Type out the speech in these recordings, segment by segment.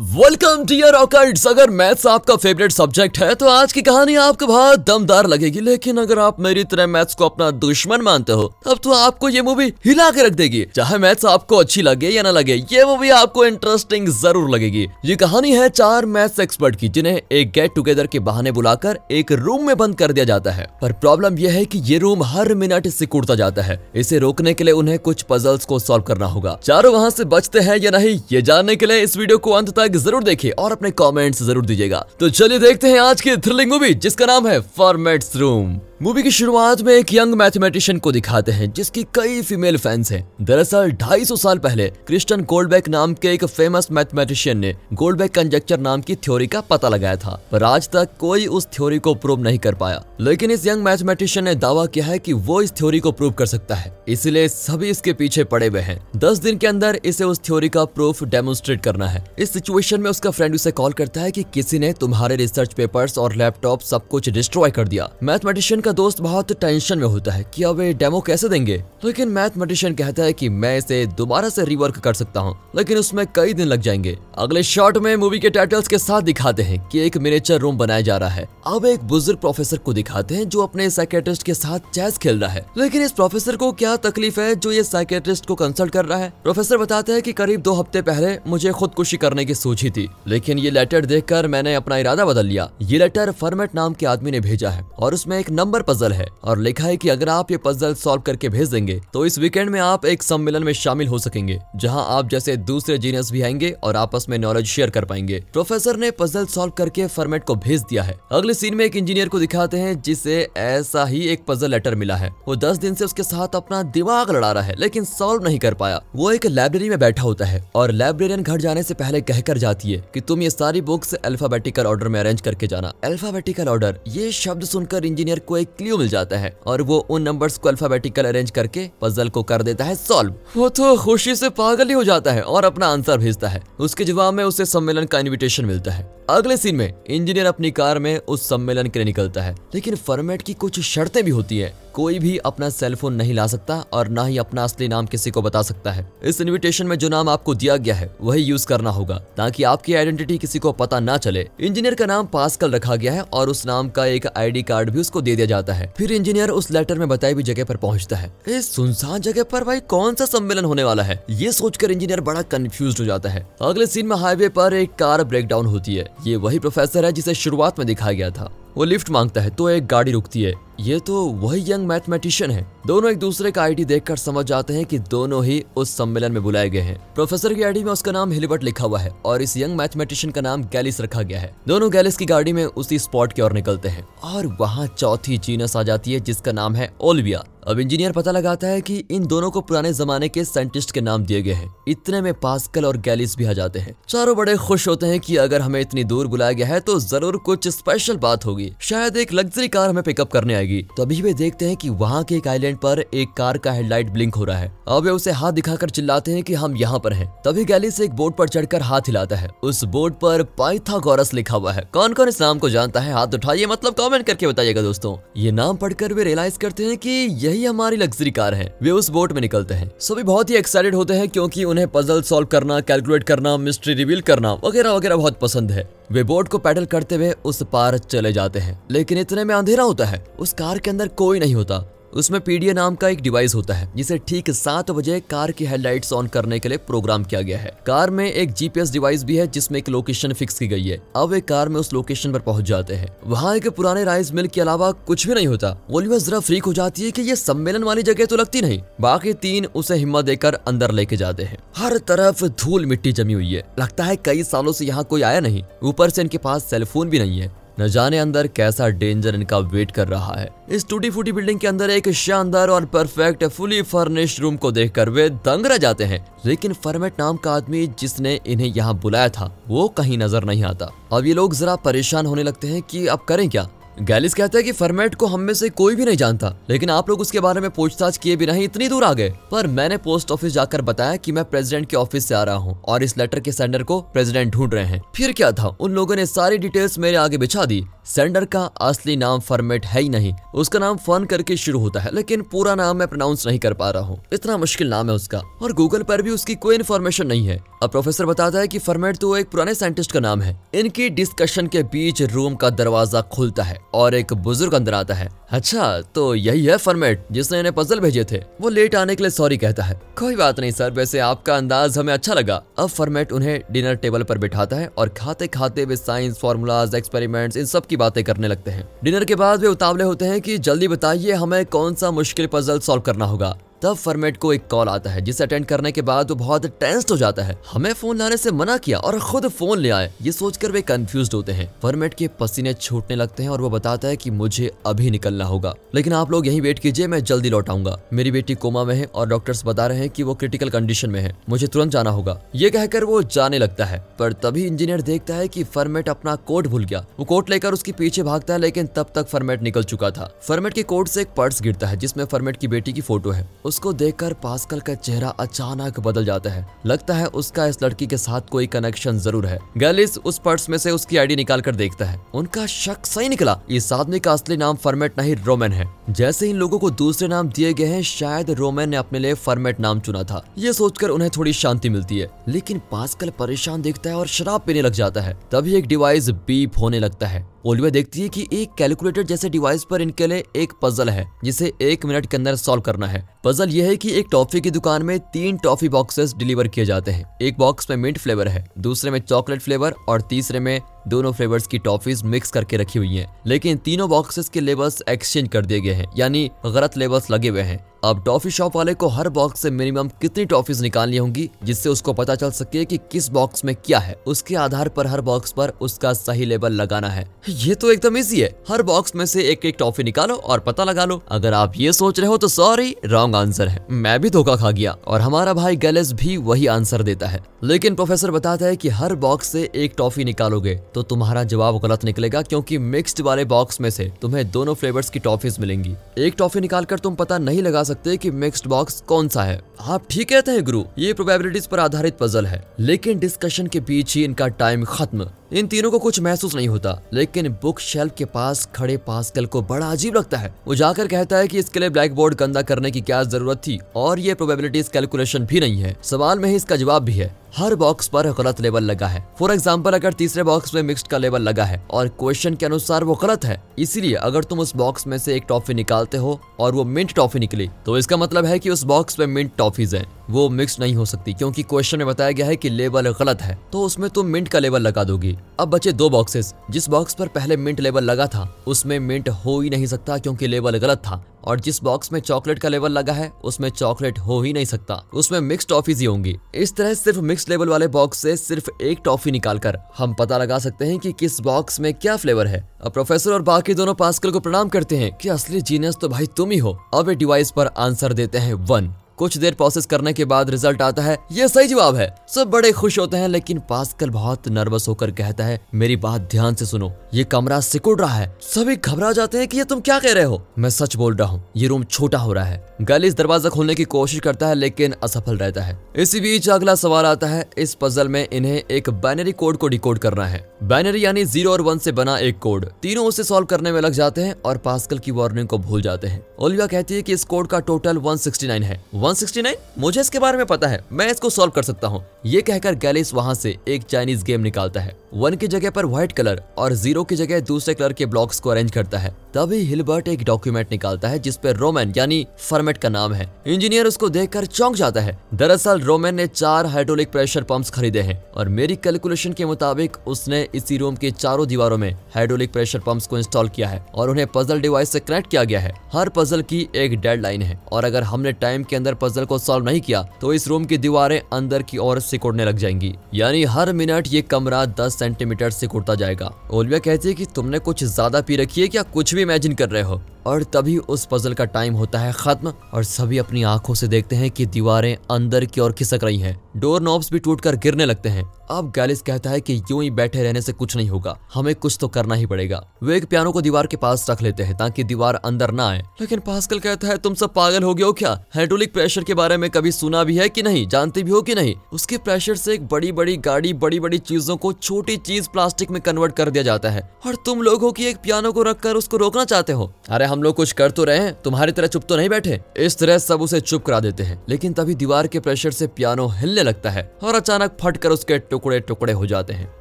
Welcome dear ऑकर्ड्स अगर maths आपका favourite subject है तो आज की कहानी आपको बहुत दमदार लगेगी, लेकिन अगर आप मेरी तरह मैथ्स को अपना दुश्मन मानते हो, तब तो आपको ये मूवी हिला के रख देगी। चाहे मैथ्स आपको अच्छी लगे या ना लगे, ये मूवी आपको इंटरेस्टिंग ज़रूर लगेगी। ये कहानी है चार मैथ्स एक्सपर्ट की, जिन्हें एक गेट टुगेदर के बहाने बुलाकर एक रूम में बंद कर दिया जाता है। पर प्रॉब्लम यह है की ये रूम हर मिनट सिकुड़ता जाता है। इसे रोकने के लिए उन्हें कुछ पजल्स को सॉल्व करना होगा। चारों वहाँ से बचते हैं या नहीं, ये जानने के लिए इस वीडियो को अंत तक ज़रूर देखिए और अपने कमेंट्स ज़रूर दीजिएगा। तो चलिए देखते हैं आज की थ्रिलिंग मूवी जिसका नाम है फॉर्मेट्स रूम मूवी की शुरुआत में एक यंग मैथमेटिशियन को दिखाते हैं, जिसकी कई फीमेल फैंस हैं। दरअसल 250 साल पहले, क्रिस्टन गोल्डबैक नाम के एक फ़ेमस मैथमेटिशियन ने गोल्डबैक कंजेक्चर नाम की थ्योरी का पता लगाया था, पर आज तक कोई उस थ्योरी को प्रूव नहीं कर पाया। लेकिन इस यंग मैथमेटिशियन ने दावा किया है की कि वो इस थ्योरी को प्रूव कर सकता है, इसलिए सभी इसके पीछे पड़े हुए हैं। दस दिन के अंदर इसे उस थ्योरी का प्रूफ डेमोन्स्ट्रेट करना है। इस सिचुएशन में उसका फ्रेंड उसे कॉल करता है की किसी ने तुम्हारे रिसर्च पेपर्स और लैपटॉप सब कुछ डिस्ट्रॉय कर दिया। मैथमेटिशियन का दोस्त बहुत टेंशन में होता है कि अब ये डेमो कैसे देंगे? लेकिन मैथमेटिशियन कहता है कि मैं इसे दोबारा से रिवर्क कर सकता हूँ, लेकिन उसमें कई दिन लग जाएँगे। अगले शॉट में मूवी के टाइटल्स के साथ दिखाते हैं कि एक मिनेचर रूम बनाया जा रहा है। अब एक बुज़ुर्ग प्रोफेसर को दिखाते हैं जो अपने साइकेट्रिस्ट के साथ चेस खेल रहा है। लेकिन इस प्रोफेसर को क्या तकलीफ़ है जो ये साइकेट्रिस्ट को कंसल्ट कर रहा है? प्रोफेसर बताते हैं की करीब दो हफ़्ते पहले मुझे खुदकुशी करने की सोची थी, लेकिन ये लेटर देखकर मैंने अपना इरादा बदल लिया। ये लेटर फर्मेट नाम के आदमी ने भेजा है और उसमें एक नंबर पजल है है और लिखा है कि अगर आप ये पजल सॉल्व करके भेज देंगे तो इस वीकेंड में आप एक सम्मेलन में शामिल हो सकेंगे, जहाँ आप जैसे दूसरे जीनियस भी आएँगे और आपस में नॉलेज शेयर कर पाएँगे। प्रोफेसर ने पजल सॉल्व करके फॉर्मेट को भेज दिया है। अगले सीन में एक इंजीनियर को दिखाते हैं, जिसे ऐसा ही एक पजल लेटर मिला है। वो दस दिन से उसके साथ अपना दिमाग लड़ा रहा है, लेकिन सॉल्व नहीं कर पाया। वो एक लाइब्रेरी में बैठा होता है और लाइब्रेरियन घर जाने से पहले कहकर जाती है कि तुम ये सारी बुक्स अल्फाबेटिकल ऑर्डर में अरेंज करके जाना। अल्फाबेटिकल ऑर्डर ये शब्द सुनकर इंजीनियर को एक क्लियो मिल जाता है और वो उन नंबर्स को अल्फाबेटिकल अरेंज करके पजल को कर देता है सॉल्व वो तो खुशी से पागल ही हो जाता है और अपना आंसर भेजता है। उसके जवाब में उसे सम्मेलन का इन्विटेशन मिलता है। अगले सीन में इंजीनियर अपनी कार में उस सम्मेलन के लिए निकलता है। लेकिन फॉर्मेट की कुछ शर्तें भी होती है। कोई भी अपना सेलफोन नहीं ला सकता और ना ही अपना असली नाम किसी को बता सकता है। इस इन्विटेशन में जो नाम आपको दिया गया है, वही यूज़ करना होगा, ताकि आपकी आइडेंटिटी किसी को पता ना चले। इंजीनियर का नाम पासकल रखा गया है और उस नाम का एक आईडी कार्ड भी उसको दे दिया जाता है। फिर इंजीनियर उस लेटर में बताई हुई जगह पर पहुँचता है। इस सुनसान जगह पर भाई कौन सा सम्मेलन होने वाला है? ये सोचकर इंजीनियर बड़ा कंफ्यूज हो जाता है। अगले सीन में हाईवे पर एक कार ब्रेक डाउन होती है। ये वही प्रोफेसर है जिसे शुरुआत में दिखाया गया था। वो लिफ्ट माँगता है तो एक गाड़ी रुकती है। ये तो वही यंग मैथमेटिशियन है। दोनों एक दूसरे का आईडी देखकर समझ जाते हैं कि दोनों ही उस सम्मेलन में बुलाए गए हैं। प्रोफेसर की आईडी में उसका नाम हिलिबर्ट लिखा हुआ है और इस यंग मैथमेटिशियन का नाम गैलिस रखा गया है। दोनों गैलिस की गाड़ी में उसी स्पॉट की ओर निकलते हैं और वहाँ चौथी जीनस आ जाती है, जिसका नाम है ओलविया। अब इंजीनियर पता लगाता है कि इन दोनों को पुराने जमाने के साइंटिस्ट के नाम दिए गए हैं। इतने में पास्कल और गैलिस भी आ जाते हैं। चारों बड़े खुश होते हैं कि अगर हमें इतनी दूर बुलाया गया है तो ज़रूर कुछ स्पेशल बात होगी। शायद एक लग्जरी कार हमें पिकअप करने आएगी। तभी वे देखते हैं कि वहाँ के एक आइलैंड पर एक कार का हेडलाइट ब्लिंक हो रहा है। अब वे उसे हाथ दिखाकर चिल्लाते हैं कि हम यहाँ पर हैं। तभी गैलिस एक बोर्ड पर चढ़कर हाथ हिलाता है। उस बोर्ड पर पाइथागोरस लिखा हुआ है। कौन कौन इस नाम को जानता है? हाथ उठाइए मतलब कमेंट करके बताइएगा दोस्तों। ये नाम पढ़कर वे रियलाइज़ करते हैं कि यही हमारी लग्जरी कार है। वे उस बोट में निकलते हैं। सभी बहुत ही एक्साइटेड होते हैं क्योंकि उन्हें पजल सॉल्व करना कैलकुलेट करना मिस्ट्री रिवील करना वगैरह वगैरह बहुत पसंद है। वे बोट को पैडल करते हुए उस पार चले जाते हैं। लेकिन इतने में अंधेरा होता है। उस कार के अंदर कोई नहीं होता। उसमें पीडीए नाम का एक डिवाइस होता है, जिसे ठीक सात बजे कार की हेडलाइट्स ऑन करने के लिए प्रोग्राम किया गया है। कार में एक जीपीएस डिवाइस भी है, जिसमें एक लोकेशन फिक्स की गई है। अब वे कार में उस लोकेशन पर पहुँच जाते हैं। वहाँ एक पुराने राइस मिल के अलावा कुछ भी नहीं होता। ओलिवर जरा फ्रीक हो जाती है की ये सम्मेलन वाली जगह तो लगती नहीं। बाकी तीन उसे हिम्मत देकर अंदर लेके जाते हैं। हर तरफ़ धूल मिट्टी जमी हुई है। लगता है कई सालों से यहाँ कोई आया नहीं। ऊपर से इनके पास सेलफोन भी नहीं है। न जाने अंदर कैसा डेंजर इनका वेट कर रहा है। इस टूटी फूटी बिल्डिंग के अंदर एक शानदार और परफेक्ट फुली फर्निश्ड रूम को देखकर वे दंग रह जाते हैं। लेकिन फर्मेट नाम का आदमी जिसने इन्हें यहाँ बुलाया था, वो कहीं नज़र नहीं आता। अब ये लोग जरा परेशान होने लगते हैं कि अब करें क्या? गैलिस कहता है कि फॉर्मेट को हम में से कोई भी नहीं जानता, लेकिन आप लोग उसके बारे में पूछताछ किए बिना ही इतनी दूर आ गए। पर मैंने पोस्ट ऑफ़िस जाकर बताया कि मैं प्रेसिडेंट के ऑफ़िस से आ रहा हूँ और इस लेटर के सेंडर को प्रेसिडेंट ढूंढ रहे हैं। फिर क्या था? उन लोगों ने सारी डिटेल्स मेरे आगे बिछा दी। सेंडर का असली नाम फॉर्मेट है ही नहीं। उसका नाम फन करके शुरू होता है, लेकिन पूरा नाम मैं प्रोनाउंस नहीं कर पा रहा हूँ। इतना मुश्किल नाम है उसका। और गूगल पर भी उसकी कोई इन्फॉर्मेशन नहीं है। अब प्रोफेसर बताता है कि फॉर्मेट तो एक पुराने साइंटिस्ट का नाम है। इनकी डिस्कशन के बीच रूम का दरवाज़ा खुलता है। और एक बुज़ुर्ग अंदर आता है। अच्छा तो यही है फॉर्मेट, जिसने इन्हें पजल भेजे थे। वो लेट आने के लिए सॉरी कहता है। कोई बात नहीं सर, वैसे आपका अंदाज हमें अच्छा लगा। अब फॉर्मेट उन्हें डिनर टेबल पर बिठाता है और खाते खाते वे साइंस फॉर्मूलाज एक्सपेरिमेंट्स इन सब की बातें करने लगते हैं। डिनर के बाद वे उतावले होते हैं की जल्दी बताइए हमें कौन सा मुश्किल पजल सॉल्व करना होगा। तब फर्मेट को एक कॉल आता है, जिसे अटेंड करने के बाद वो बहुत टेंस्ड हो जाता है। हमें फ़ोन लाने से मना किया और खुद फ़ोन ले आए। ये सोचकर वे कंफ्यूज होते हैं। फॉर्मेट के पसीने छूटने लगते हैं और वो बताता है कि मुझे अभी निकलना होगा। लेकिन आप लोग यही वेट कीजिए, मैं जल्दी लौट आऊँगा। मेरी बेटी कोमा में है और डॉक्टर्स बता रहे हैं की वो क्रिटिकल कंडीशन में है। मुझे तुरंत जाना होगा। ये कहकर वो जाने लगता है। पर तभी इंजीनियर देखता है की फर्मेट अपना कोट भूल गया। वो कोट लेकर उसके पीछे भागता है, लेकिन तब तक फॉर्मेट निकल चुका था। फर्मेट के कोट से एक पर्स गिरता है, जिसमें फर्मेट की बेटी की फ़ोटो है। उसको देखकर पास्कल का चेहरा अचानक बदल जाता है। लगता है उसका इस लड़की के साथ कोई कनेक्शन ज़रूर है। गैलिस उस पर्स में से उसकी आईडी निकाल कर देखता है। उनका शक सही निकला। इस आदमी का असली नाम फॉर्मेट, नहीं रोमन है। जैसे इन लोगों को दूसरे नाम दिए गए हैं, शायद रोमन ने अपने लिए फॉर्मेट नाम चुना था। ये सोचकर उन्हें थोड़ी शांति मिलती है। लेकिन पास्कल परेशान देखता है और शराब पीने लग जाता है। तभी एक डिवाइस बीप होने लगता है। ओलिविया देखती है कि एक कैलकुलेटर जैसे डिवाइस पर इनके लिए एक पजल है, जिसे एक मिनट के अंदर सॉल्व करना है। पजल यह है कि एक टॉफी की दुकान में तीन टॉफी बॉक्सेस डिलीवर किए जाते हैं। एक बॉक्स में मिंट फ्लेवर है, दूसरे में चॉकलेट फ्लेवर और तीसरे में दोनों फ्लेवर्स की टॉफीज मिक्स करके रखी हुई हैं, लेकिन तीनों बॉक्सेस के लेबल्स एक्सचेंज कर दिए गए हैं, यानी गलत लेबल्स लगे हुए हैं। अब टॉफी शॉप वाले को हर बॉक्स से मिनिमम कितनी टॉफीज निकालनी होंगी, जिससे उसको पता चल सके कि किस बॉक्स में क्या है। उसके आधार पर, हर बॉक्स पर उसका सही लेबल लगाना है। ये तो एकदम इजी है। हर बॉक्स में से एक एक टॉफी निकालो और पता लगा लो। अगर आप ये सोच रहे हो तो सॉरी रॉन्ग आंसर है। मैं भी धोखा खा गया और हमारा भाई गैलेस भी वही आंसर देता है। लेकिन प्रोफेसर बताता है की हर बॉक्स से एक टॉफी निकालोगे। तो तुम्हारा जवाब गलत निकलेगा क्योंकि मिक्स्ड वाले बॉक्स में से तुम्हें दोनों फ्लेवर्स की टॉफीज मिलेंगी। एक टॉफी निकालकर तुम पता नहीं लगा सकते कि मिक्स्ड बॉक्स कौन सा है। आप ठीक कहते हैं गुरु, ये प्रोबेबिलिटीज पर आधारित पजल है। लेकिन डिस्कशन के बीच ही इनका टाइम खत्म। इन तीनों को कुछ महसूस नहीं होता, लेकिन बुक शेल्फ के पास खड़े पास्कल को बड़ा अजीब लगता है। वो जाकर कहता है कि इसके लिए ब्लैक बोर्ड गंदा करने की क्या ज़रूरत थी, और ये प्रोबेबिलिटीज कैलकुलेशन भी नहीं है। सवाल में ही इसका जवाब भी है। हर बॉक्स पर गलत लेबल लगा है। फॉर एग्ज़ाम्पल अगर तीसरे बॉक्स में मिक्स्ड का लेबल लगा है, और क्वेश्चन के अनुसार वो गलत है, इसीलिए अगर तुम उस बॉक्स में से एक टॉफी निकालते हो, और वो मिंट टॉफी निकली तो इसका मतलब है कि उस बॉक्स में मिंट टॉफीज हैं। वो मिक्स नहीं हो सकती, क्योंकि क्वेश्चन में बताया गया है कि लेबल गलत है तो उसमें तुम मिंट का लेबल लगा दोगी। अब बचे दो बॉक्सेस जिस बॉक्स पर पहले मिंट लेबल लगा था, उसमें मिंट हो ही नहीं सकता क्योंकि लेबल गलत था। और जिस बॉक्स में चॉकलेट का लेवल लगा है, उसमें चॉकलेट हो ही नहीं सकता। उसमें मिक्स टॉफीज ही होंगी। इस तरह सिर्फ़ मिक्स लेवल वाले बॉक्स से सिर्फ़ एक टॉफी निकालकर हम पता लगा सकते हैं कि किस बॉक्स में क्या फ्लेवर है। अब प्रोफेसर और बाकी दोनों पास्कल को प्रणाम करते हैं कि असली जीनियस तो भाई तुम ही हो। अब ये डिवाइस पर आंसर देते हैं वन कुछ देर प्रोसेस करने के बाद रिज़ल्ट आता है। ये सही जवाब है। सब बड़े खुश होते हैं, लेकिन पास्कल बहुत नर्वस होकर कहता है, मेरी बात ध्यान से सुनो। ये कमरा सिकुड़ रहा है। सभी घबरा जाते हैं कि ये तुम क्या कह रहे हो? मैं सच बोल रहा हूँ, ये रूम छोटा हो रहा है। गैलिस दरवाज़ा खोलने की कोशिश करता है, लेकिन असफल रहता है। इसी बीच अगला सवाल आता है, इस पजल में इन्हें एक बाइनरी कोड को डिकोड करना है। बाइनरी यानी ज़ीरो और वन से बना एक कोड तीनों उसे सॉल्व करने में लग जाते हैं और पास्कल की वार्निंग को भूल जाते हैं। ओलिविया कहती है कि इस कोड का टोटल 169 है। 169 मुझे इसके बारे में पता है। मैं इसको सॉल्व कर सकता हूँ। ये कहकर गैलिस वहाँ से एक चाइनीज़ गेम निकालता है। वन की जगह पर व्हाइट कलर और ज़ीरो की जगह दूसरे कलर के ब्लॉक्स को अरेंज करता है। तभी हिलबर्ट एक डॉक्यूमेंट निकालता है जिसपे रोमन यानी फॉर्मेट का नाम है। इंजीनियर उसको देखकर चौंक जाता है। दरअसल रोमन ने चार हाइड्रोलिक प्रेशर पंप्स खरीदे हैं और मेरी कैलकुलेशन के मुताबिक उसने इसी रूम के चारों दीवारों में हाइड्रोलिक प्रेशर पंप्स को इंस्टॉल किया है और उन्हें पजल डिवाइस से कनेक्ट किया गया है। हर पजल की एक डेडलाइन है और अगर हमने टाइम के अंदर पजल को सॉल्व नहीं किया तो इस रूम की दीवारें अंदर की ओर सिकुड़ने लग जाएँगी। यानी हर मिनट ये कमरा दस सेंटीमीटर से सिकुड़ता जाएगा। ओलिविया कहती है कि तुमने कुछ ज़्यादा पी रखी है क्या? कुछ भी इमेजिन कर रहे हो। और तभी उस पजल का टाइम होता है खत्म और सभी अपनी आँखों से देखते हैं कि दीवारें अंदर की ओर खिसक रही हैं। डोर नॉब्स भी टूटकर गिरने लगते हैं। अब गैलिस कहता है कि यूँ ही बैठे रहने से कुछ नहीं होगा। हमें कुछ तो करना ही पड़ेगा। वे एक पियानो को दीवार के पास रख लेते हैं ताकि दीवार अंदर ना आए। लेकिन पास्कल कहता है, तुम सब पागल हो गए हो क्या? हाइड्रोलिक प्रेशर के बारे में कभी सुना भी है कि नहीं? जानते भी हो कि नहीं? उसके प्रेशर से एक बड़ी बड़ी गाड़ी बड़ी बड़ी चीज़ों को छोटी चीज़ प्लास्टिक में कन्वर्ट कर दिया जाता है। और तुम लोग हो कि एक पियानो को रखकर उसको रोकना चाहते हो? अरे, हम लोग कुछ कर तो रहे हैं। तुम्हारी तरह चुप तो नहीं बैठे? इस तरह सब उसे चुप करा देते हैं। लेकिन तभी दीवार के प्रेशर से पियानो हिलने लगता है और अचानक फटकर उसके टुकड़े टुकड़े हो जाते हैं।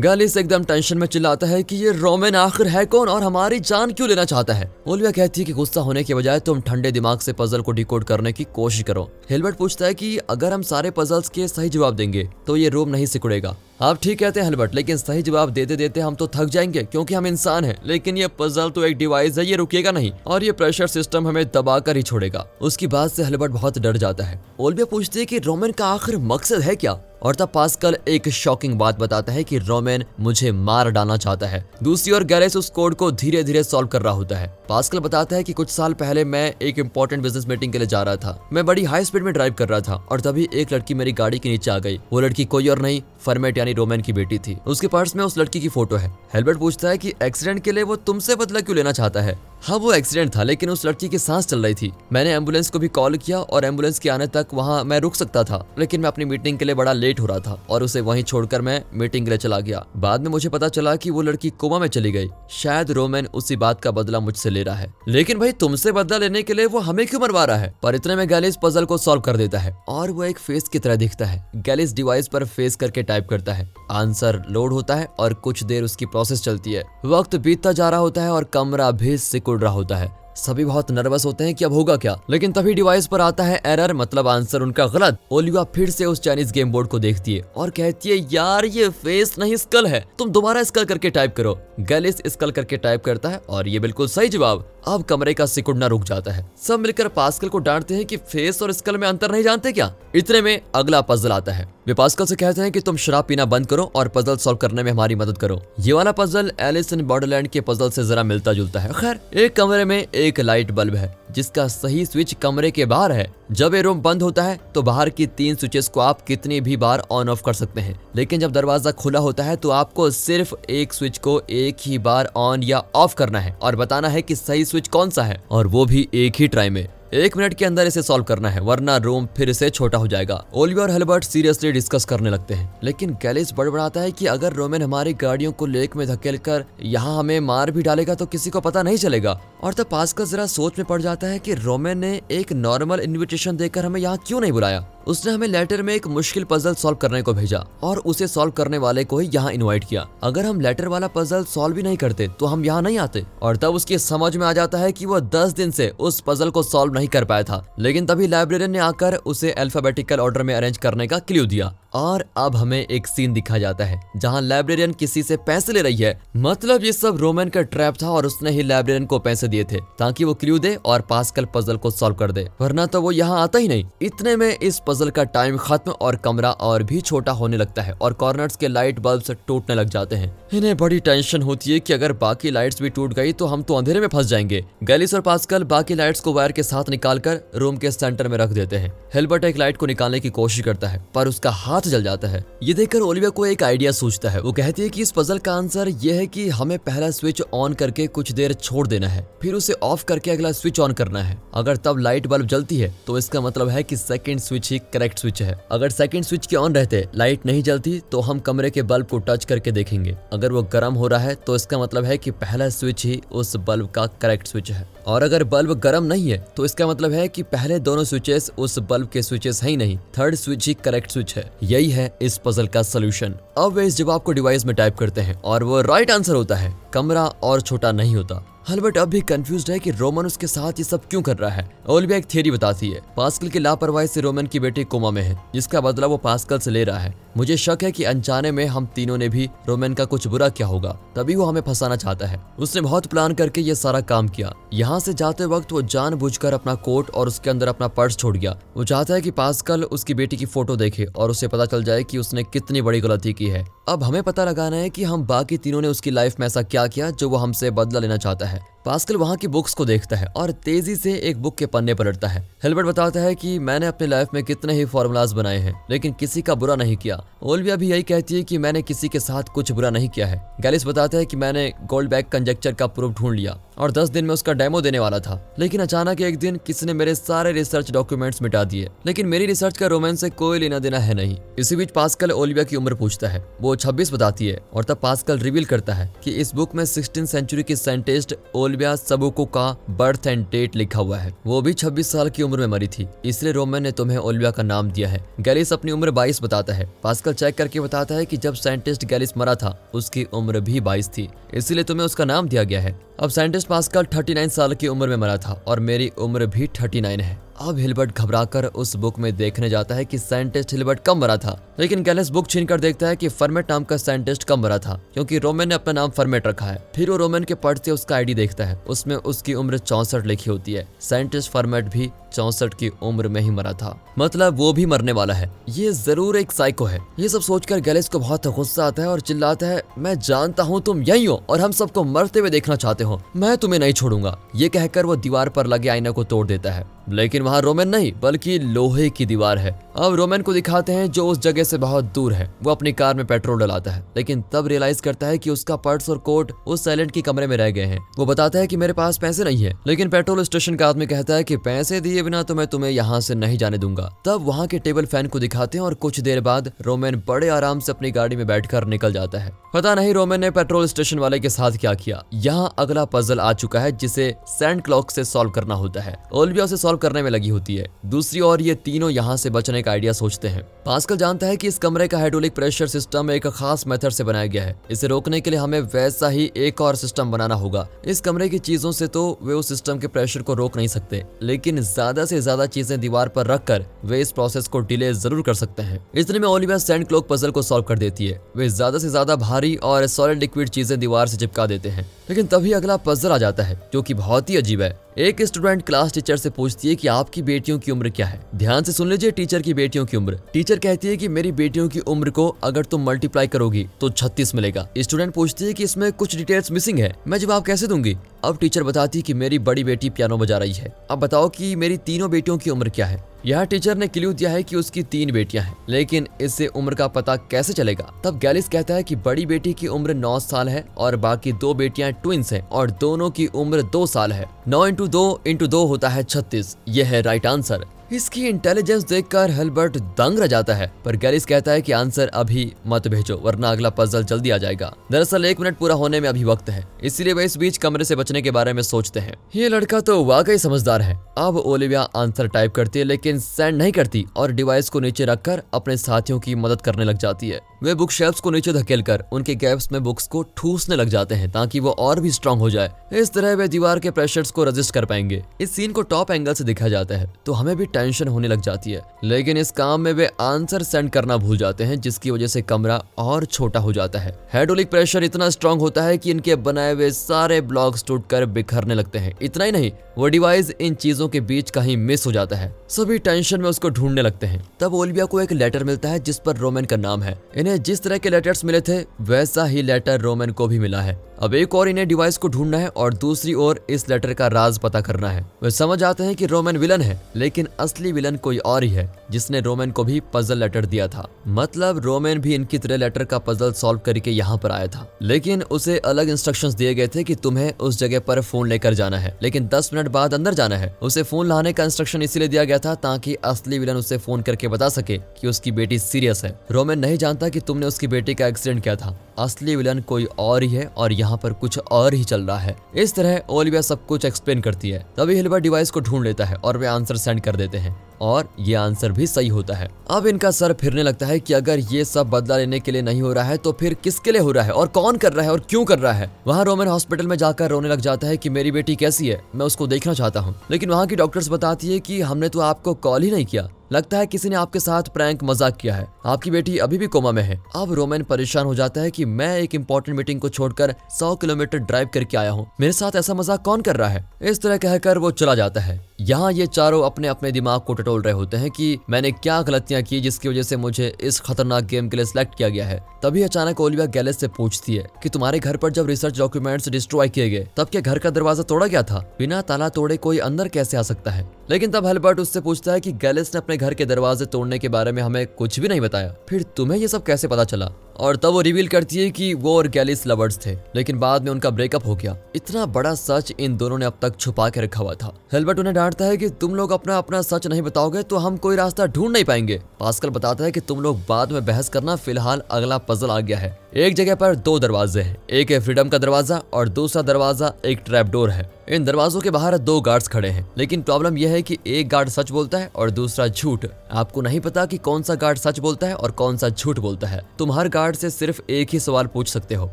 गालिस एकदम टेंशन में चिल्लाता है कि ये रोमन आखिर है कौन और हमारी जान क्यों लेना चाहता है? ओलिया कहती है कि गुस्सा होने के बजाय तुम ठंडे दिमाग से पजल को डिकोड करने की कोशिश करो। हिलबर्ट पूछता है कि अगर हम सारे पजल्स के सही जवाब देंगे तो ये रोम नहीं सिकुड़ेगा। आप ठीक कहते हैं हलबर्ट, लेकिन सही जवाब देते देते हम तो थक जाएँगे, क्योंकि हम इंसान हैं। लेकिन ये पजल तो एक डिवाइस है, ये रुकेगा नहीं, और ये प्रेशर सिस्टम हमें दबाकर ही छोड़ेगा। उसकी बात से हेलबर्ट बहुत डर जाता है। ओलबिया पूछती है की रोमन का आखिर मकसद है क्या? और तब पास्कल एक शॉकिंग बात बताता है कि रोमेन मुझे मार डालना चाहता है। दूसरी ओर गैरेस उस कोड को धीरे धीरे सॉल्व कर रहा होता है। पास्कल बताता है कि कुछ साल पहले मैं एक इंपॉर्टेंट बिज़नेस मीटिंग के लिए जा रहा था। मैं बड़ी हाई स्पीड में ड्राइव कर रहा था और तभी एक लड़की मेरी गाड़ी के नीचे आ गई। वो लड़की कोई और नहीं फर्मेट यानी रोमन की बेटी थी। उसके पर्स में उस लड़की की फ़ोटो है। हेल्बर्ट पूछता है कि एक्सीडेंट के लिए वो तुमसे बदला क्यों लेना चाहता है? हाँ वो एक्सीडेंट था, लेकिन उस लड़की की सांस चल रही थी। मैंने एंबुलेंस को भी कॉल किया और एंबुलेंस के आने तक वहाँ मैं रुक सकता था, लेकिन मैं अपनी मीटिंग के लिए बड़ा लेट हो रहा था और उसे वहीं छोड़कर मैं मीटिंग के लिए चला गया। बाद में मुझे पता चला कि वो लड़की कोमा में चली गई। शायद रोमन उसी बात का बदला मुझसे ले रहा है। लेकिन भाई, तुमसे बदला लेने के लिए वो हमें क्यों मरवा रहा है? पर इतने में गैलिस पजल को सॉल्व कर देता है और वो एक फेस की तरह दिखता है। गैलिस डिवाइस पर फेस करके टाइप करता है। आंसर लोड होता है और कुछ देर उसकी प्रोसेस चलती है। वक्त बीतता जा रहा होता है और कमरा भी सिकुड़ रहा होता है। सभी बहुत नर्वस होते हैं कि अब होगा क्या। लेकिन तभी डिवाइस पर आता है एरर मतलब आंसर उनका गलत। ओलिवा फिर से उस चाइनीज़ गेम बोर्ड को देखती है और कहती है, यार, ये फेस नहीं स्कल है। तुम दोबारा स्कल करके टाइप करो। गैलिस स्कल करके टाइप करता है और ये बिल्कुल सही जवाब। अब कमरे का सिकुड़ना रुक जाता है। सब मिलकर पास्कल को डांटते हैं कि फेस और स्कल में अंतर नहीं जानते क्या? इतने में अगला पजल आता है। वे पास्कल से कहते हैं कि तुम शराब पीना बंद करो और पजल सॉल्व करने में हमारी मदद करो। ये वाला पजल एलिस इन बॉर्डरलैंड के पजल से जरा मिलता जुलता है। खैर, एक कमरे में एक लाइट बल्ब है, जिसका सही स्विच कमरे के बाहर है। जब ये रूम बंद होता है तो बाहर की तीन स्विचेस को आप कितनी भी बार ऑन ऑफ़ कर सकते हैं। लेकिन जब दरवाज़ा खुला होता है तो आपको सिर्फ़ एक स्विच को एक ही बार ऑन या ऑफ़ करना है और बताना है कि सही स्विच कौन सा है? और वो भी एक ही ट्राई में। एक मिनट के अंदर इसे सॉल्व करना है, वरना रूम फिर से छोटा हो जाएगा। ओलिविया और हेलबर्ट सीरियसली डिस्कस करने लगते हैं। लेकिन गैलिस बड़बड़ाता है कि अगर रोमन हमारी गाड़ियों को लेक में धकेल कर यहाँ हमें मार भी डालेगा तो किसी को पता नहीं चलेगा। और तब पास का जरा सोच में पड़ जाता है कि रोमन ने एक नॉर्मल इन्विटेशन देकर हमें यहाँ क्यों नहीं बुलाया? उसने हमें लेटर में एक मुश्किल पजल सॉल्व करने को भेजा और उसे सॉल्व करने वाले को ही यहाँ इन्वाइट किया। अगर हम लेटर वाला पजल सॉल्व भी नहीं करते तो हम यहाँ नहीं आते। और तब उसकी समझ में आ जाता है कि वो दस दिन से उस पजल को सॉल्व नहीं कर पाया था। लेकिन तभी लाइब्रेरियन ने आकर उसे अल्फाबेटिकल ऑर्डर में अरेंज करने का क्ल्यू दिया। और अब हमें एक सीन दिखा जाता है, जहाँ लाइब्रेरियन किसी से पैसे ले रही है। मतलब ये सब रोमन का ट्रैप था और उसने ही लाइब्रेरियन को पैसे दिए थे, ताकि वो क्ल्यू दे और पास्कल पजल को सॉल्व कर दे। वरना तो वो यहाँ आता ही नहीं। इतने में इस पजल का टाइम खत्म और कमरा और भी छोटा होने लगता है और कॉर्नर्स के लाइट बल्ब टूटने लग जाते हैं। इन्हें बड़ी टेंशन होती है कि अगर बाकी लाइट्स भी टूट गई तो हम तो अंधेरे में फंस जाएँगे। गैलिस और पास्कल बाकी लाइट्स को वायर के साथ निकालकर रूम के सेंटर में रख देते हैं। हेलबर्ट एक लाइट को निकालने की कोशिश करता है, पर उसका हाथ जल जाता है। ये देखकर ओलिविया को एक आइडिया सोचता है। वो कहती है कि इस पजल का आंसर ये है कि हमें पहला स्विच ऑन करके कुछ देर छोड़ देना है, फिर उसे ऑफ़ करके अगला स्विच ऑन करना है। अगर तब लाइट बल्ब जलती है तो इसका मतलब है कि सेकंड स्विच ही करेक्ट स्विच है। अगर सेकंड स्विच के ऑन रहते लाइट नहीं जलती तो हम कमरे के बल्ब को टच करके देखेंगे। अगर वो गर्म हो रहा है तो इसका मतलब है कि पहला स्विच ही उस बल्ब का करेक्ट स्विच है। और अगर बल्ब गर्म नहीं है तो इसका मतलब है कि पहले दोनों स्विचेस उस बल्ब के स्विचेस है ही नहीं। थर्ड स्विच ही करेक्ट स्विच है। यही है इस पजल का सोल्यूशन अब वे इस जवाब को डिवाइस में टाइप करते हैं और वो राइट आंसर होता है। कमरा और छोटा नहीं होता। हलबर्ट अब भी कंफ्यूज है कि रोमन उसके साथ ये सब क्यों कर रहा है। ओलिविया एक थियरी बताती है। पास्कल की लापरवाही से रोमन की बेटी कोमा में है, जिसका बदला वो पास्कल से ले रहा है। मुझे शक है कि अनजाने में हम तीनों ने भी रोमन का कुछ बुरा क्या होगा, तभी वो हमें फंसाना चाहता है। उसने बहुत प्लान करके ये सारा काम किया। यहाँ से जाते वक्त वो जान अपना कोट और उसके अंदर अपना पर्स छोड़ गया। वो चाहता है कि पास्कल उसकी बेटी की फ़ोटो देखे और उसे पता चल जाए कि उसने कितनी बड़ी गलती की है। अब हमें पता लगाना है कि हम बाकी तीनों ने उसकी लाइफ में ऐसा क्या किया जो वो हमसे बदला लेना चाहता है। पास्कल वहाँ की बुक्स को देखता है और तेज़ी से एक बुक के पन्ने पलटता है। हेलबर्ट बताता है कि मैंने अपने लाइफ में कितने ही फॉर्मूलाज बनाए हैं, लेकिन किसी का बुरा नहीं किया। ओल्विया भी यही कहती है कि मैंने किसी के साथ कुछ बुरा नहीं किया है। गैलिस बताता है कि मैंने गोल्ड बैग कंजेक्चर का प्रूफ ढूंढ लिया और दस दिन में उसका डेमो देने वाला था। लेकिन अचानक एक दिन किसी ने मेरे सारे रिसर्च डॉक्यूमेंट्स मिटा दिए, लेकिन मेरी रिसर्च का रोमांस से कोई लेना देना है नहीं। इसी बीच पास्कल ओलिविया की उम्र पूछता है। वो 26 बताती है और तब पास्कल रिवील करता है कि इस बुक में सिक्सटीन सेंचुरी की साइंटिस्ट ओलिविया सबुको का बर्थ एंड डेट लिखा हुआ है। वो भी 26 साल की उम्र में मरी थी। इसलिए रोमन ने तुम्हें ओलिविया का नाम दिया है। गैलिस अपनी उम्र 22 बताता है। पास्कल चेक करके बताता है कि जब साइंटिस्ट गैलिस मरा था, उसकी उम्र भी 22 थी। इसलिए तुम्हें उसका नाम दिया गया है। अब साइंटिस्ट पास्कल 39 साल की उम्र में मरा था और मेरी उम्र भी 39 है। अब हिलबर्ट घबराकर उस बुक में देखने जाता है कि साइंटिस्ट हिलबर्ट कब मरा था। लेकिन गैलेस बुक छीन कर देखता है कि फर्मेट नाम का साइंटिस्ट कब मरा था, क्योंकि रोमन ने अपना नाम फर्मेट रखा है। फिर वो रोमन के पढ़ से उसका आईडी देखता है। उसमें उसकी उम्र चौसठ लिखी होती है। साइंटिस्ट फर्मेट भी चौसठ की उम्र में ही मरा था। मतलब वो भी मरने वाला है। ये ज़रूर एक साइको है। ये सब सोचकर गैलेस को बहुत गुस्सा आता है और चिल्लाता है, मैं जानता हूँ तुम यही हो और हम सबको मरते हुए देखना चाहते हो। मैं तुम्हें नहीं छोड़ूँगा। ये कहकर वो दीवार पर लगे आईना को तोड़ देता है। लेकिन वहाँ रोमन नहीं, बल्कि लोहे की दीवार है। अब रोमन को दिखाते हैं जो उस जगह से बहुत दूर है। वो अपनी कार में पेट्रोल डलाता है, लेकिन तब रियलाइज़ करता है कि उसका पर्स और कोट उस साइलेंट की कमरे में रह गए हैं। वो बताता है कि मेरे पास पैसे नहीं है, लेकिन पेट्रोल स्टेशन का आदमी कहता है कि पैसे दिए बिना तो मैं तुम्हें यहाँ से नहीं जाने दूँगा। तब वहाँ के टेबल फ़ैन को दिखाते हैं और कुछ देर बाद रोमन बड़े आराम से अपनी गाड़ी में बैठकर निकल जाता है। पता नहीं रोमन ने पेट्रोल स्टेशन वाले के साथ क्या किया। यहाँ अगला पजल आ चुका है, जिसे सैंड क्लॉक से सॉल्व करना होता है। ओल्विया उसे सॉल्व करने में लगी होती है। दूसरी ओर ये तीनों यहाँ से बचने का आइडिया सोचते हैं। पास्कल जानता है कि इस कमरे का हाइड्रोलिक प्रेशर सिस्टम एक खास मेथड से बनाया गया है। इसे रोकने के लिए हमें वैसा ही एक और सिस्टम बनाना होगा। इस कमरे की चीज़ों से तो वे उस सिस्टम के प्रेशर को रोक नहीं सकते, लेकिन ज़्यादा से ज़्यादा चीज़ें दीवार पर रखकर वे इस प्रोसेस को डिले ज़रूर कर सकते हैं। इतने में ओलिविया सैंड क्लॉक पजल को सॉल्व कर देती है। वे ज़्यादा से ज़्यादा भारी और सॉलिड लिक्विड चीज़ें दीवार से चिपका देते हैं। लेकिन तभी अगला पजल आ जाता है, जो की बहुत ही अजीब है। एक स्टूडेंट क्लास टीचर से पूछती है कि आपकी बेटियों की उम्र क्या है? ध्यान से सुन लीजिए, टीचर की बेटियों की उम्र। टीचर कहती है कि मेरी बेटियों की उम्र को अगर तुम मल्टीप्लाई करोगी तो 36 मिलेगा। स्टूडेंट पूछती है कि इसमें कुछ डिटेल्स मिसिंग है? मैं जवाब कैसे दूँगी? अब टीचर बताती है कि मेरी बड़ी बेटी पियानो बजा रही है। अब बताओ कि मेरी तीनों बेटियों की उम्र क्या है? यहाँ टीचर ने क्ल्यू दिया है कि उसकी तीन बेटियाँ हैं, लेकिन इससे उम्र का पता कैसे चलेगा? तब गैलिस कहता है कि बड़ी बेटी की उम्र नौ साल है और बाकी दो बेटियाँ ट्विंस हैं और दोनों की उम्र दो साल है। नौ इंटू दो इंटू दो होता है छत्तीस। यह है राइट आंसर इसकी इंटेलिजेंस देखकर हेलबर्ट दंग रह जाता है। पर गैलिस कहता है कि आंसर अभी मत भेजो, वरना अगला पजल जल्दी आ जाएगा। दरअसल एक मिनट पूरा होने में अभी वक्त है। इसीलिए वह इस बीच कमरे से बचने के बारे में सोचते हैं। ये लड़का तो वाकई समझदार है। अब ओलिविया आंसर टाइप करती है, लेकिन सेंड नहीं करती और डिवाइस को नीचे रखकर अपने साथियों की मदद करने लग जाती है। वे बुक शेल्फ्स को नीचे धकेल कर उनके गैप्स में बुक्स को ठूसने लग जाते हैं ताकि वो और भी स्ट्रांग हो जाए। इस तरह वे दीवार के प्रेशर्स को रजिस्ट कर पाएँगे। इस सीन को टॉप एंगल से दिखा जाता है तो हमें भी टेंशन होने लग जाती है। लेकिन इस काम में वे आंसर सेंड करना भूल जाते हैं, जिसकी वजह से कमरा और छोटा हो जाता है। हाइड्रोलिक प्रेशर इतना स्ट्रांग होता है कि इनके बनाए हुए सारे ब्लॉक्स टूटकर बिखरने लगते हैं। इतना ही नहीं, वो डिवाइस इन चीज़ों के बीच कहीं मिस हो जाता है। सभी टेंशन में उसको ढूँढने लगते हैं। तब ओलिविया को एक लेटर मिलता है, जिस पर रोमन का नाम है। इन्हें जिस तरह के लेटर्स मिले थे वैसा ही लेटर रोमन को भी मिला है। अब एक और इन्हें डिवाइस को ढूंढना है और दूसरी ओर इस लेटर का राज पता करना है। वे समझ आते हैं कि रोमन विलन है, लेकिन असली विलन कोई और ही है, जिसने रोमन को भी पजल लेटर दिया था। मतलब रोमन भी इनकी तरह लेटर का पजल सॉल्व करके यहाँ पर आया था। लेकिन उसे अलग इंस्ट्रक्शन दिए गए थे की तुम्हें उस जगह पर फ़ोन लेकर जाना है। लेकिन 10 मिनट बाद अंदर जाना है। उसे फ़ोन लाने का इंस्ट्रक्शन इसीलिए दिया गया था ताकि असली विलन उसे फ़ोन करके बता सके की उसकी बेटी सीरियस है। रोमन नहीं जानता की तुमने उसकी बेटी का एक्सीडेंट किया था। असली विलन कोई और ही है और यहाँ पर कुछ और ही चल रहा है। इस तरह ओलिविया सब कुछ एक्सप्लेन करती है। तभी हिलबर्ट डिवाइस को ढूंढ लेता है और वे आंसर सेंड कर देते हैं। और ये आंसर भी सही होता है। अब इनका सर फिरने लगता है कि अगर ये सब बदला लेने के लिए नहीं हो रहा है तो फिर किसके लिए हो रहा है और कौन कर रहा है और क्यों कर रहा है? वहाँ रोमन हॉस्पिटल में जाकर रोने लग जाता है कि मेरी बेटी कैसी है, मैं उसको देखना चाहता हूँ। लेकिन वहाँ की डॉक्टर्स बताती है कि हमने तो आपको कॉल ही नहीं किया। लगता है किसी ने आपके साथ प्रैंक मज़ाक किया है। आपकी बेटी अभी भी कोमा में है। अब रोमन परेशान हो जाता है कि मैं एक इम्पोर्टेंट मीटिंग को छोड़कर 100 किलोमीटर ड्राइव करके आया हूँ। मेरे साथ ऐसा मज़ाक कौन कर रहा है? इस तरह कहकर वो चला जाता है। यहाँ ये चारों अपने अपने दिमाग को टोल रहे होते हैं कि मैंने क्या गलतियाँ की जिसकी वजह से मुझे इस खतरनाक गेम के लिए सिलेक्ट किया गया है। तभी अचानक ओलिविया गैलेस से पूछती है कि तुम्हारे घर पर जब रिसर्च डॉक्यूमेंट्स डिस्ट्रॉय किए गए, तब क्या घर का दरवाज़ा तोड़ा गया था? बिना ताला तोड़े कोई अंदर कैसे आ सकता है? लेकिन तब हेलबर्ट उससे पूछता है कि गैलेस ने अपने घर के दरवाजे तोड़ने के बारे में हमें कुछ भी नहीं बताया। फिर तुम्हें ये सब कैसे पता चला? और तब वो रिवील करती है कि वो और गैलिस लवर्स थे, लेकिन बाद में उनका ब्रेकअप हो गया। इतना बड़ा सच इन दोनों ने अब तक छुपा के रखा हुआ था। हेलबर्ट उन्हें डांटता है कि तुम लोग अपना अपना सच नहीं बताओगे तो हम कोई रास्ता ढूंढ नहीं पाएँगे। पास्कल बताता है कि तुम लोग बाद में बहस करना, फ़िलहाल अगला पजल आ गया है। एक जगह पर दो दरवाजे हैं, एक है फ्रीडम का दरवाज़ा और दूसरा दरवाज़ा एक ट्रैप डोर है। इन दरवाजों के बाहर दो गार्ड्स खड़े हैं, लेकिन प्रॉब्लम यह है कि एक गार्ड सच बोलता है और दूसरा झूठ। आपको नहीं पता कि कौन सा गार्ड सच बोलता है और कौन सा झूठ बोलता है। तुम हर गार्ड से सिर्फ़ एक ही सवाल पूछ सकते हो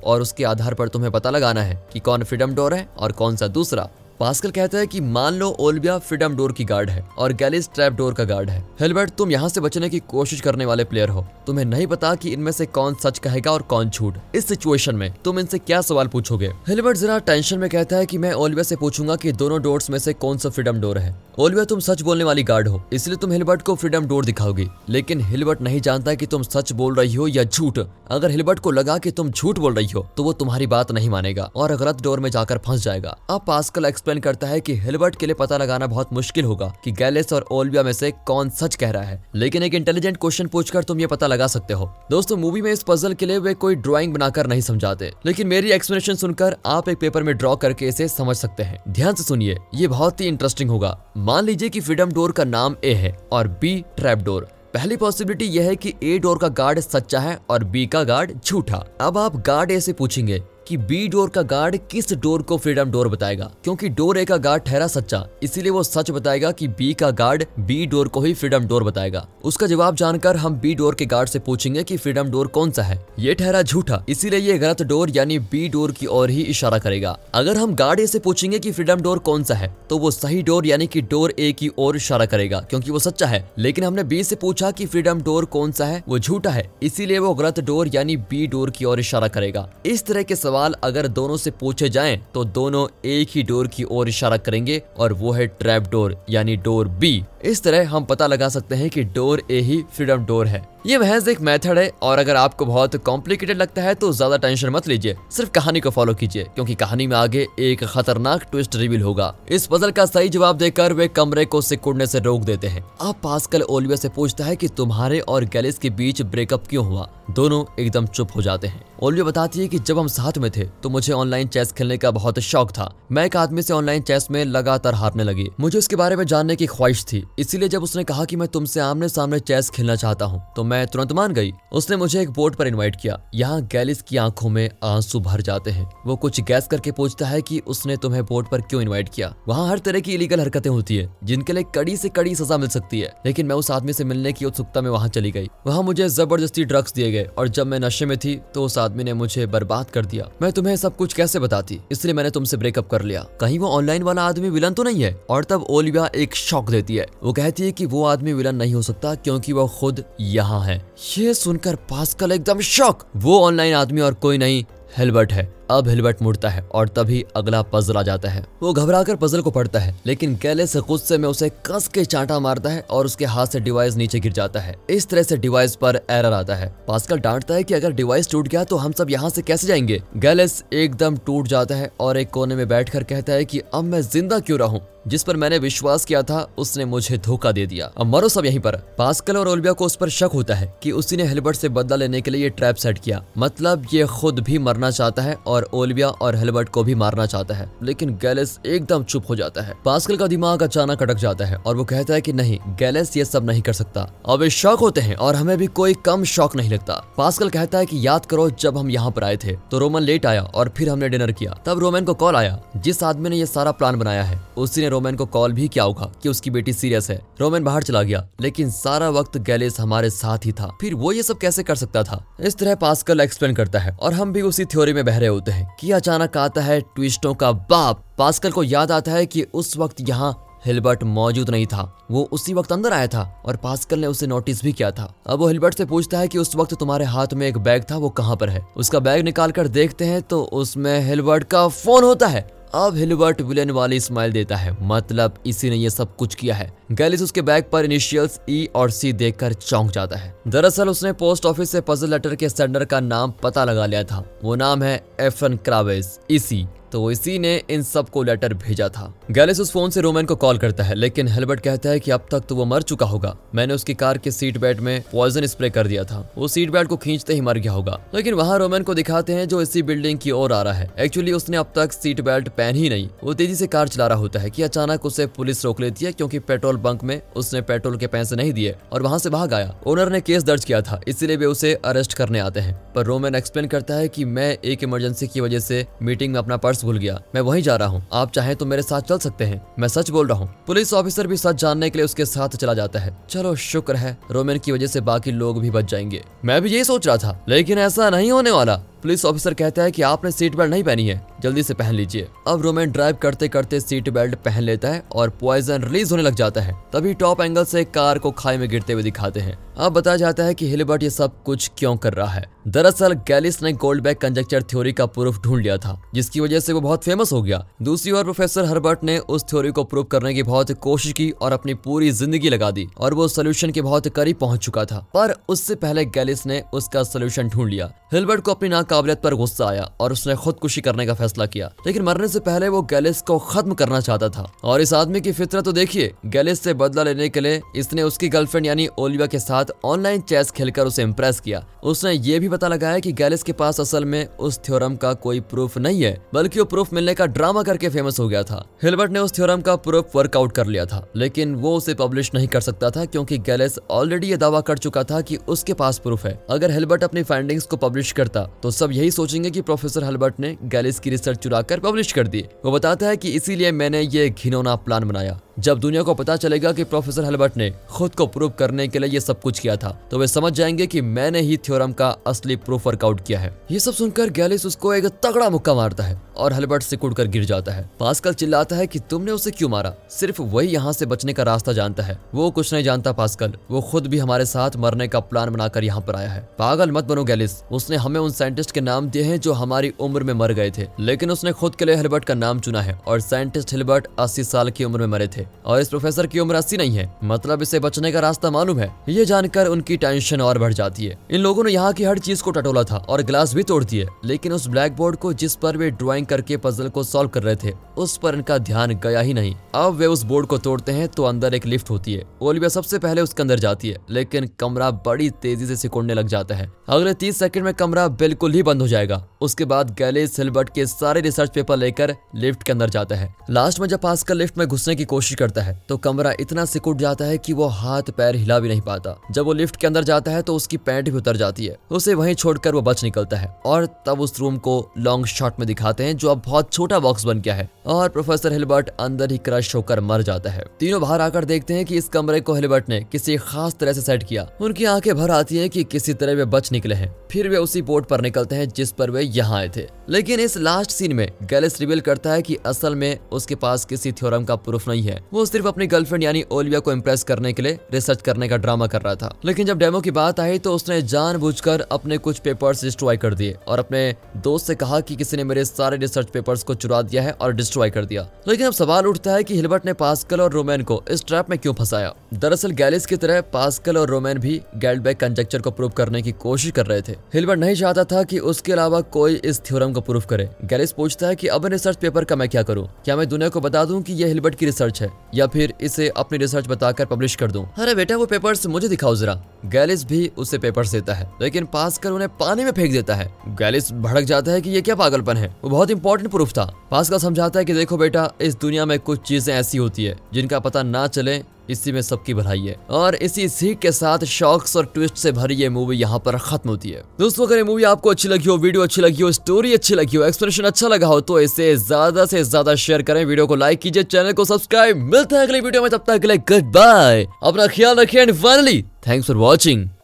और उसके आधार पर तुम्हें पता लगाना है कि कौन फ्रीडम डोर है और कौन सा दूसरा। पास्कल कहता है कि मान लो ओल्बिया फ्रीडम डोर की गार्ड है और गैलिस ट्रैप डोर का गार्ड है। हेलबर्ट, तुम यहाँ से बचने की कोशिश करने वाले प्लेयर हो। तुम्हें नहीं पता कि इनमें से कौन सच कहेगा और कौन झूठ। इस सिचुएशन में तुम इनसे क्या सवाल पूछोगे? हेलबर्ट जरा टेंशन में कहता है की मैं ओल्बिया से पूछूँगा की दोनों डोर्स में से कौन सा फ्रीडम डोर है। ओल्बिया, तुम सच बोलने वाली गार्ड हो, इसलिए तुम हिलबर्ट को फ्रीडम डोर दिखाओगी। लेकिन हिलबर्ट नहीं जानता कि तुम सच बोल रही हो या झूठ। अगर हिलबर्ट को लगा कि तुम झूठ बोल रही हो तो वो तुम्हारी बात नहीं मानेगा और गलत डोर में जाकर फंस जाएगा। अब पास्कल एक्सप्लेन करता है कि हिलबर्ट के लिए पता लगाना बहुत मुश्किल होगा कि गैलेस और ओल्बिया में से कौन सच कह रहा है। लेकिन एक इंटेलिजेंट क्वेश्चन पूछकर तुम ये पता लगा सकते हो। दोस्तों मूवी में इस पजल के लिए वे कोई ड्राइंग बनाकर नहीं समझाते। लेकिन मेरी एक्सप्लेनेशन सुनकर आप एक पेपर में ड्रॉ करके इसे समझ सकते हैं। ध्यान से सुनिए, ये बहुत ही इंटरेस्टिंग होगा। मान लीजिए कि फ्रीडम डोर का नाम ए है और बी ट्रैप डोर पहली पॉसिबिलिटी यह है कि ए डोर का गार्ड सच्चा है और बी का गार्ड झूठा। अब आप गार्ड ए से पूछेंगे कि बी डोर का गार्ड किस डोर को फ्रीडम डोर बताएगा? क्योंकि डोर ए का गार्ड ठहरा सच्चा, इसीलिए वो सच बताएगा कि बी का गार्ड बी डोर को ही फ्रीडम डोर बताएगा। उसका जवाब जानकर हम बी डोर के गार्ड से पूछेंगे कि फ्रीडम डोर कौन सा है। ये ठहरा झूठा, इसीलिए ये गलत डोर यानी बी डोर की ओर ही इशारा करेगा। अगर हम गार्ड ए से पूछेंगे की फ्रीडम डोर कौन सा है तो वो सही डोर यानी की डोर ए की ओर इशारा करेगा, क्योंकि वो सच्चा है। लेकिन हमने बी से पूछा की फ्रीडम डोर कौन सा है, वो झूठा है, इसीलिए वो गलत डोर यानी बी डोर की ओर इशारा करेगा। इस तरह के सवाल अगर दोनों से पूछे जाएँ तो दोनों एक ही डोर की ओर इशारा करेंगे और वो है ट्रैप डोर, यानी डोर बी। इस तरह हम पता लगा सकते हैं कि डोर ए ही फ्रीडम डोर है। ये महज एक मेथड है, और अगर आपको बहुत कॉम्प्लिकेटेड लगता है तो ज़्यादा टेंशन मत लीजिए। सिर्फ़ कहानी को फॉलो कीजिए, क्योंकि कहानी में आगे एक खतरनाक ट्विस्ट रिवील होगा। इस पजल का सही जवाब देकर वे कमरे को सिकुड़ने से रोक देते हैं। अब पास्कल ओलिविया से पूछता है कि तुम्हारे और गैलिस के बीच ब्रेकअप क्यों हुआ? दोनों एकदम चुप हो जाते हैं। ओलिविया बताती है कि जब हम साथ में थे तो मुझे ऑनलाइन चेस खेलने का बहुत शौक था। मैं एक आदमी से ऑनलाइन चेस में लगातार हारने लगी। मुझे उसके बारे में जानने की ख्वाहिश थी। इसीलिए जब उसने कहा कि मैं तुमसे आमने सामने चेस खेलना चाहता हूँ तो मैं तुरंत मान गई। उसने मुझे एक बोर्ड पर इनवाइट किया। यहाँ गैलिस की आँखों में आँसू भर जाते हैं। वो कुछ गैस करके पूछता है कि उसने तुम्हें बोर्ड पर क्यों इनवाइट किया? वहाँ हर तरह की इलीगल हरकतें होती है, जिनके लिए कड़ी से कड़ी सजा मिल सकती है। लेकिन मैं उस आदमी से मिलने की उत्सुकता में वहाँ चली गई। वहाँ मुझे ज़बरदस्ती ड्रग्स दिए गए और जब मैं नशे में थी तो उस आदमी ने मुझे बर्बाद कर दिया। मैं तुम्हें सब कुछ कैसे बताती? इसलिए मैंने तुमसे ब्रेकअप कर लिया। कहीं वो ऑनलाइन वाला आदमी विलन तो नहीं है? और तब ओलिविया एक शौक देती है। वो कहती है कि वो आदमी विलन नहीं हो सकता, क्योंकि वो खुद यहाँ है। ये सुनकर पास्कल एकदम शौक। वो ऑनलाइन आदमी और कोई नहीं हेलबर्ट है। अब हिलबर्ट मुड़ता है और तभी अगला पजल आ जाता है। वो घबराकर पजल को पढ़ता है, लेकिन गैलेस गुस्से में उसे कस के चांटा मारता है और उसके हाथ से डिवाइस नीचे गिर जाता है। इस तरह से डिवाइस पर एरर आता है। पास्कल डांटता है कि अगर डिवाइस टूट गया तो हम सब यहाँ से कैसे जाएँगे? गैलेस एकदम टूट जाता है और एक कोने में बैठकर कहता है की अब मैं ज़िंदा क्यों रहूँ? जिस पर मैंने विश्वास किया था, उसने मुझे धोखा दे दिया। अब मरो सब यहीं पर। पास्कल और ओल्बिया को उस पर शक होता है कि उसी ने हेलबर्ट से बदला लेने के लिए ये ट्रैप सेट किया। मतलब ये खुद भी मरना चाहता है और ओल्बिया और हेलबर्ट को भी मारना चाहता है, लेकिन गैलेस एकदम चुप हो जाता है। पास्कल का दिमाग अचानक अटक जाता है और वो कहता है की नहीं, गैलेस ये सब नहीं कर सकता। अब शौक होते हैं और हमें भी कोई कम शौक नहीं लगता। पास्कल कहता है कि याद करो जब हम यहाँ पर आए थे तो रोमन लेट आया और फिर हमने डिनर किया। तब रोमन को कॉल आया, जिस आदमी ने ये सारा प्लान बनाया है, उसी ने रोमन को कॉल भी किया होगा कि उसकी बेटी सीरियस है। रोमन बाहर चला गया, लेकिन सारा वक्त गैलेस हमारे साथ ही था। फिर वो ये सब कैसे कर सकता था? इस तरह पास्कल एक्सप्लेन करता है और हम भी उसी थ्योरी में बह रहे होते हैं। कि अचानक आता है ट्विस्टों का बाप। पास्कल को याद आता है कि उस वक्त यहाँ हिलबर्ट मौजूद नहीं था। वो उसी वक्त अंदर आया था और पास्कल ने उसे नोटिस भी किया था। अब वो हिलबर्ट से पूछता है कि उस वक्त तुम्हारे हाथ में एक बैग था, वो कहाँ पर है? उसका बैग निकाल कर देखते हैं तो उसमें हिलबर्ट का फ़ोन होता है। अब हिलबर्ट विलेन वाली स्माइल देता है। मतलब इसी ने ये सब कुछ किया है। गैलिस उसके बैग पर इनिशियल्स ई और सी देखकर चौंक जाता है। दरअसल उसने पोस्ट ऑफ़िस से पजल लेटर के सेंडर का नाम पता लगा लिया था। वो नाम है एफन क्रावेस इसी तो इसी ने इन सबको लेटर भेजा था। गैलिस उस फ़ोन से रोमन को कॉल करता है, लेकिन हेलबर्ट कहता है कि अब तक तो वो मर चुका होगा। मैंने उसकी कार के सीट बेल्ट में पॉइजन स्प्रे कर दिया था। वो सीट बेल्ट को खींचते ही मर गया होगा। लेकिन वहाँ रोमन को दिखाते हैं जो इसी बिल्डिंग की ओर आ रहा है। एक्चुअली उसने अब तक सीट बेल्ट पहन ही नहीं। वो तेज़ी से कार चला रहा होता है की अचानक उसे पुलिस रोक लेती है क्यूँकी पेट्रोल बंक में उसने पेट्रोल के पैसे नहीं दिए और वहाँ से भाग आया। ओनर ने केस दर्ज किया था, इसीलिए वे उसे अरेस्ट करने आते हैं। पर रोमन एक्सप्लेन करता है की मैं एक इमरजेंसी की वजह से मीटिंग में अपना पर्स भूल गया। मैं वहीं जा रहा हूँ। आप चाहें तो मेरे साथ चल सकते हैं। मैं सच बोल रहा हूँ। पुलिस ऑफिसर भी सच जानने के लिए उसके साथ चला जाता है। चलो, शुक्र है। रोमेन की वजह से बाकी लोग भी बच जाएँगे। मैं भी यही सोच रहा था, लेकिन ऐसा नहीं होने वाला। पुलिस ऑफिसर कहता है कि आपने सीट बेल्ट नहीं पहनी है, जल्दी से पहन लीजिए। अब रोमेन ड्राइव करते करते सीट बेल्ट पहन लेता है और पॉइजन रिलीज़ होने लग जाता है। तभी टॉप एंगल से कार को खाई में गिरते हुए दिखाते हैं। अब बताया जाता है कि हिलबर्ट ये सब कुछ क्यों कर रहा है। दरअसल गैलिस ने गोल्ड बैग कंजक्चर थ्योरी का प्रूफ ढूंढ लिया था, जिसकी वजह से वो बहुत फ़ेमस हो गया। दूसरी ओर प्रोफेसर हर्बर्ट ने उस थ्योरी को प्रूव करने की बहुत कोशिश की और अपनी पूरी ज़िंदगी लगा दी और वो सोल्यूशन के बहुत करीब पहुँच चुका था। पर उससे पहले गैलिस ने उसका सोल्यूशन ढूंढ लिया। हिलबर्ट को अपनी नाकाबिलियत पर गुस्सा आया और उसने खुदकुशी करने का फैसला किया। लेकिन मरने से पहले वो गैलिस को खत्म करना चाहता था। और इस आदमी की फितरत तो देखिए, गैलिस से बदला लेने के लिए इसने उसकी गर्लफ्रेंड यानी ओलिवा के साथ ऑनलाइन चेस खेलकर उसे इम्प्रेस किया। उसने ये भी पता लगाया की गैलिस के पास असल में उस थ्योरम का कोई प्रूफ नहीं है, बल्कि वो प्रूफ मिलने का ड्रामा करके फ़ेमस हो गया था। हिलबर्ट ने उस थ्योरम का प्रूफ वर्कआउट कर लिया था, लेकिन वो उसे पब्लिश नहीं कर सकता था क्योंकि गैलिस ऑलरेडी ये दावा कर चुका था कि उसके पास प्रूफ है। अगर हिलबर्ट अपनी फाइंडिंग्स को पब्लिश करता तो सब यही सोचेंगे कि प्रोफेसर हल्बर्ट ने गैलिस की रिसर्च चुरा कर पब्लिश कर दी। वो बताता है कि इसीलिए मैंने ये घिनौना प्लान बनाया। जब दुनिया को पता चलेगा कि प्रोफेसर हल्बर्ट ने खुद को प्रूव करने के लिए ये सब कुछ किया था तो वे समझ जाएँगे कि मैंने ही थ्योरम का असली प्रूफ वर्कआउट किया है। ये सब सुनकर गैलिस उसको एक तगड़ा मुक्का मारता है और हल्बर्ट सिकुड़ कर गिर जाता है। पास्कल चिल्लाता है कि तुमने उसे क्यों मारा? सिर्फ़ वही यहाँ से बचने का रास्ता जानता है। वो कुछ नहीं जानता पास्कल। वो खुद भी हमारे साथ मरने का प्लान बनाकर यहाँ पर आया है। पागल मत बनो गैलिस। उसने हमें उन साइंटिस्ट के नाम दिए हैं जो हमारी उम्र में मर गए थे। लेकिन उसने खुद के लिए हेलबर्ट का नाम चुना है और साइंटिस्ट हेलबर्ट अस्सी साल की उम्र में मरे थे। और इस प्रोफेसर की उम्र अस्सी नहीं है। मतलब इसे बचने का रास्ता मालूम है। ये जानकर उनकी टेंशन और बढ़ जाती है। इन लोगों ने यहाँ की हर चीज़ को टटोला था और ग्लास भी तोड़ दिए। लेकिन उस ब्लैक बोर्ड को जिस पर वे ड्रॉइंग करके पजल को सॉल्व कर रहे थे, उस पर इनका ध्यान गया ही नहीं। अब वे उस बोर्ड को तोड़ते हैं तो अंदर एक लिफ्ट होती है। ओलिविया सबसे पहले उसके अंदर जाती है, लेकिन कमरा बड़ी तेज़ी से सिकुड़ने लग जाता है। अगले तीस सेकंड में कमरा बिल्कुल ही बंद हो जाएगा। उसके बाद गैले सिल्बर्ट के सारे रिसर्च पेपर लेकर लिफ्ट के अंदर जाता है। लास्ट में जब पास्कल लिफ्ट में घुसने की कोशिश करता है तो कमरा इतना सिकुड़ जाता है कि वो हाथ पैर हिला भी नहीं पाता। जब वो लिफ्ट के अंदर जाता है तो उसकी पैंट भी उतर जाती है। उसे वहीं छोड़कर वो बच निकलता है। और तब उस रूम को लॉन्ग शॉट में दिखाते हैं, जो अब बहुत छोटा बॉक्स बन गया है। और प्रोफेसर हिलबर्ट अंदर ही क्रश होकर मर जाता है। तीनों बाहर आकर देखते हैं कि इस कमरे को हिलबर्ट ने किसी खास तरह से सेट किया। उनकी आँखें भर आती है कि किसी तरह वे बच निकले हैं। फिर वे उसी बोर्ड पर निकलते हैं, जिस पर वे यहाँ आए थे। लेकिन इस लास्ट सीन में गैलिस रिवील करता है कि असल में उसके पास किसी थ्योरम का प्रूफ नहीं है। वो सिर्फ़ अपनी गर्लफ्रेंड यानी ओलिविया को इम्प्रेस करने के लिए रिसर्च करने का ड्रामा कर रहा था। लेकिन जब डेमो की बात आई तो उसने जानबूझकर अपने कुछ पेपर्स डिस्ट्रॉय कर दिए और अपने दोस्त से कहा कि किसी ने मेरे सारे रिसर्च पेपर्स को चुरा दिया है और डिस्ट्रॉय कर दिया। लेकिन अब सवाल उठता है कि हिलबर्ट ने पास्कल और रोमैन को इस ट्रैप में क्यों फंसाया? दरअसल गैलिस की तरह पास्कल और रोमैन भी गैल्डबैक कंजक्चर को प्रूव करने की कोशिश कर रहे थे। हिलबर्ट नहीं चाहता था कि उसके अलावा कोई इस थ्योरम को प्रूफ करे। गैलिस पूछता है कि अब रिसर्च पेपर का मैं क्या करूँ? क्या मैं दुनिया को बता दूँ कि यह हिलबर्ट की रिसर्च है? या फिर इसे अपनी रिसर्च बताकर पब्लिश कर दूँ? अरे बेटा, वो पेपर्स मुझे दिखाओ जरा। गैलिस भी उसे पेपर्स देता है, लेकिन पास कर उन्हें पानी में फेंक देता है। गैलिस भड़क जाता है कि ये क्या पागलपन है? वो बहुत इंपॉर्टेंट प्रूफ था। पास का समझाता है कि देखो बेटा, इस दुनिया में कुछ चीज़ें ऐसी होती है जिनका पता ना चले इसी में सबकी भलाई है। और इसी सीख के साथ शॉक्स और ट्विस्ट से भरी ये मूवी यहाँ पर खत्म होती है। दोस्तों, अगर ये मूवी आपको अच्छी लगी हो वीडियो अच्छी लगी हो स्टोरी अच्छी लगी हो एक्सप्रेशन अच्छा लगा हो तो इसे ज़्यादा से ज़्यादा शेयर करें। वीडियो को लाइक कीजिए चैनल को सब्सक्राइब मिलते हैं अगले वीडियो में, तब तक गुड बाय अपना ख्याल रखिए and finally thanks for watching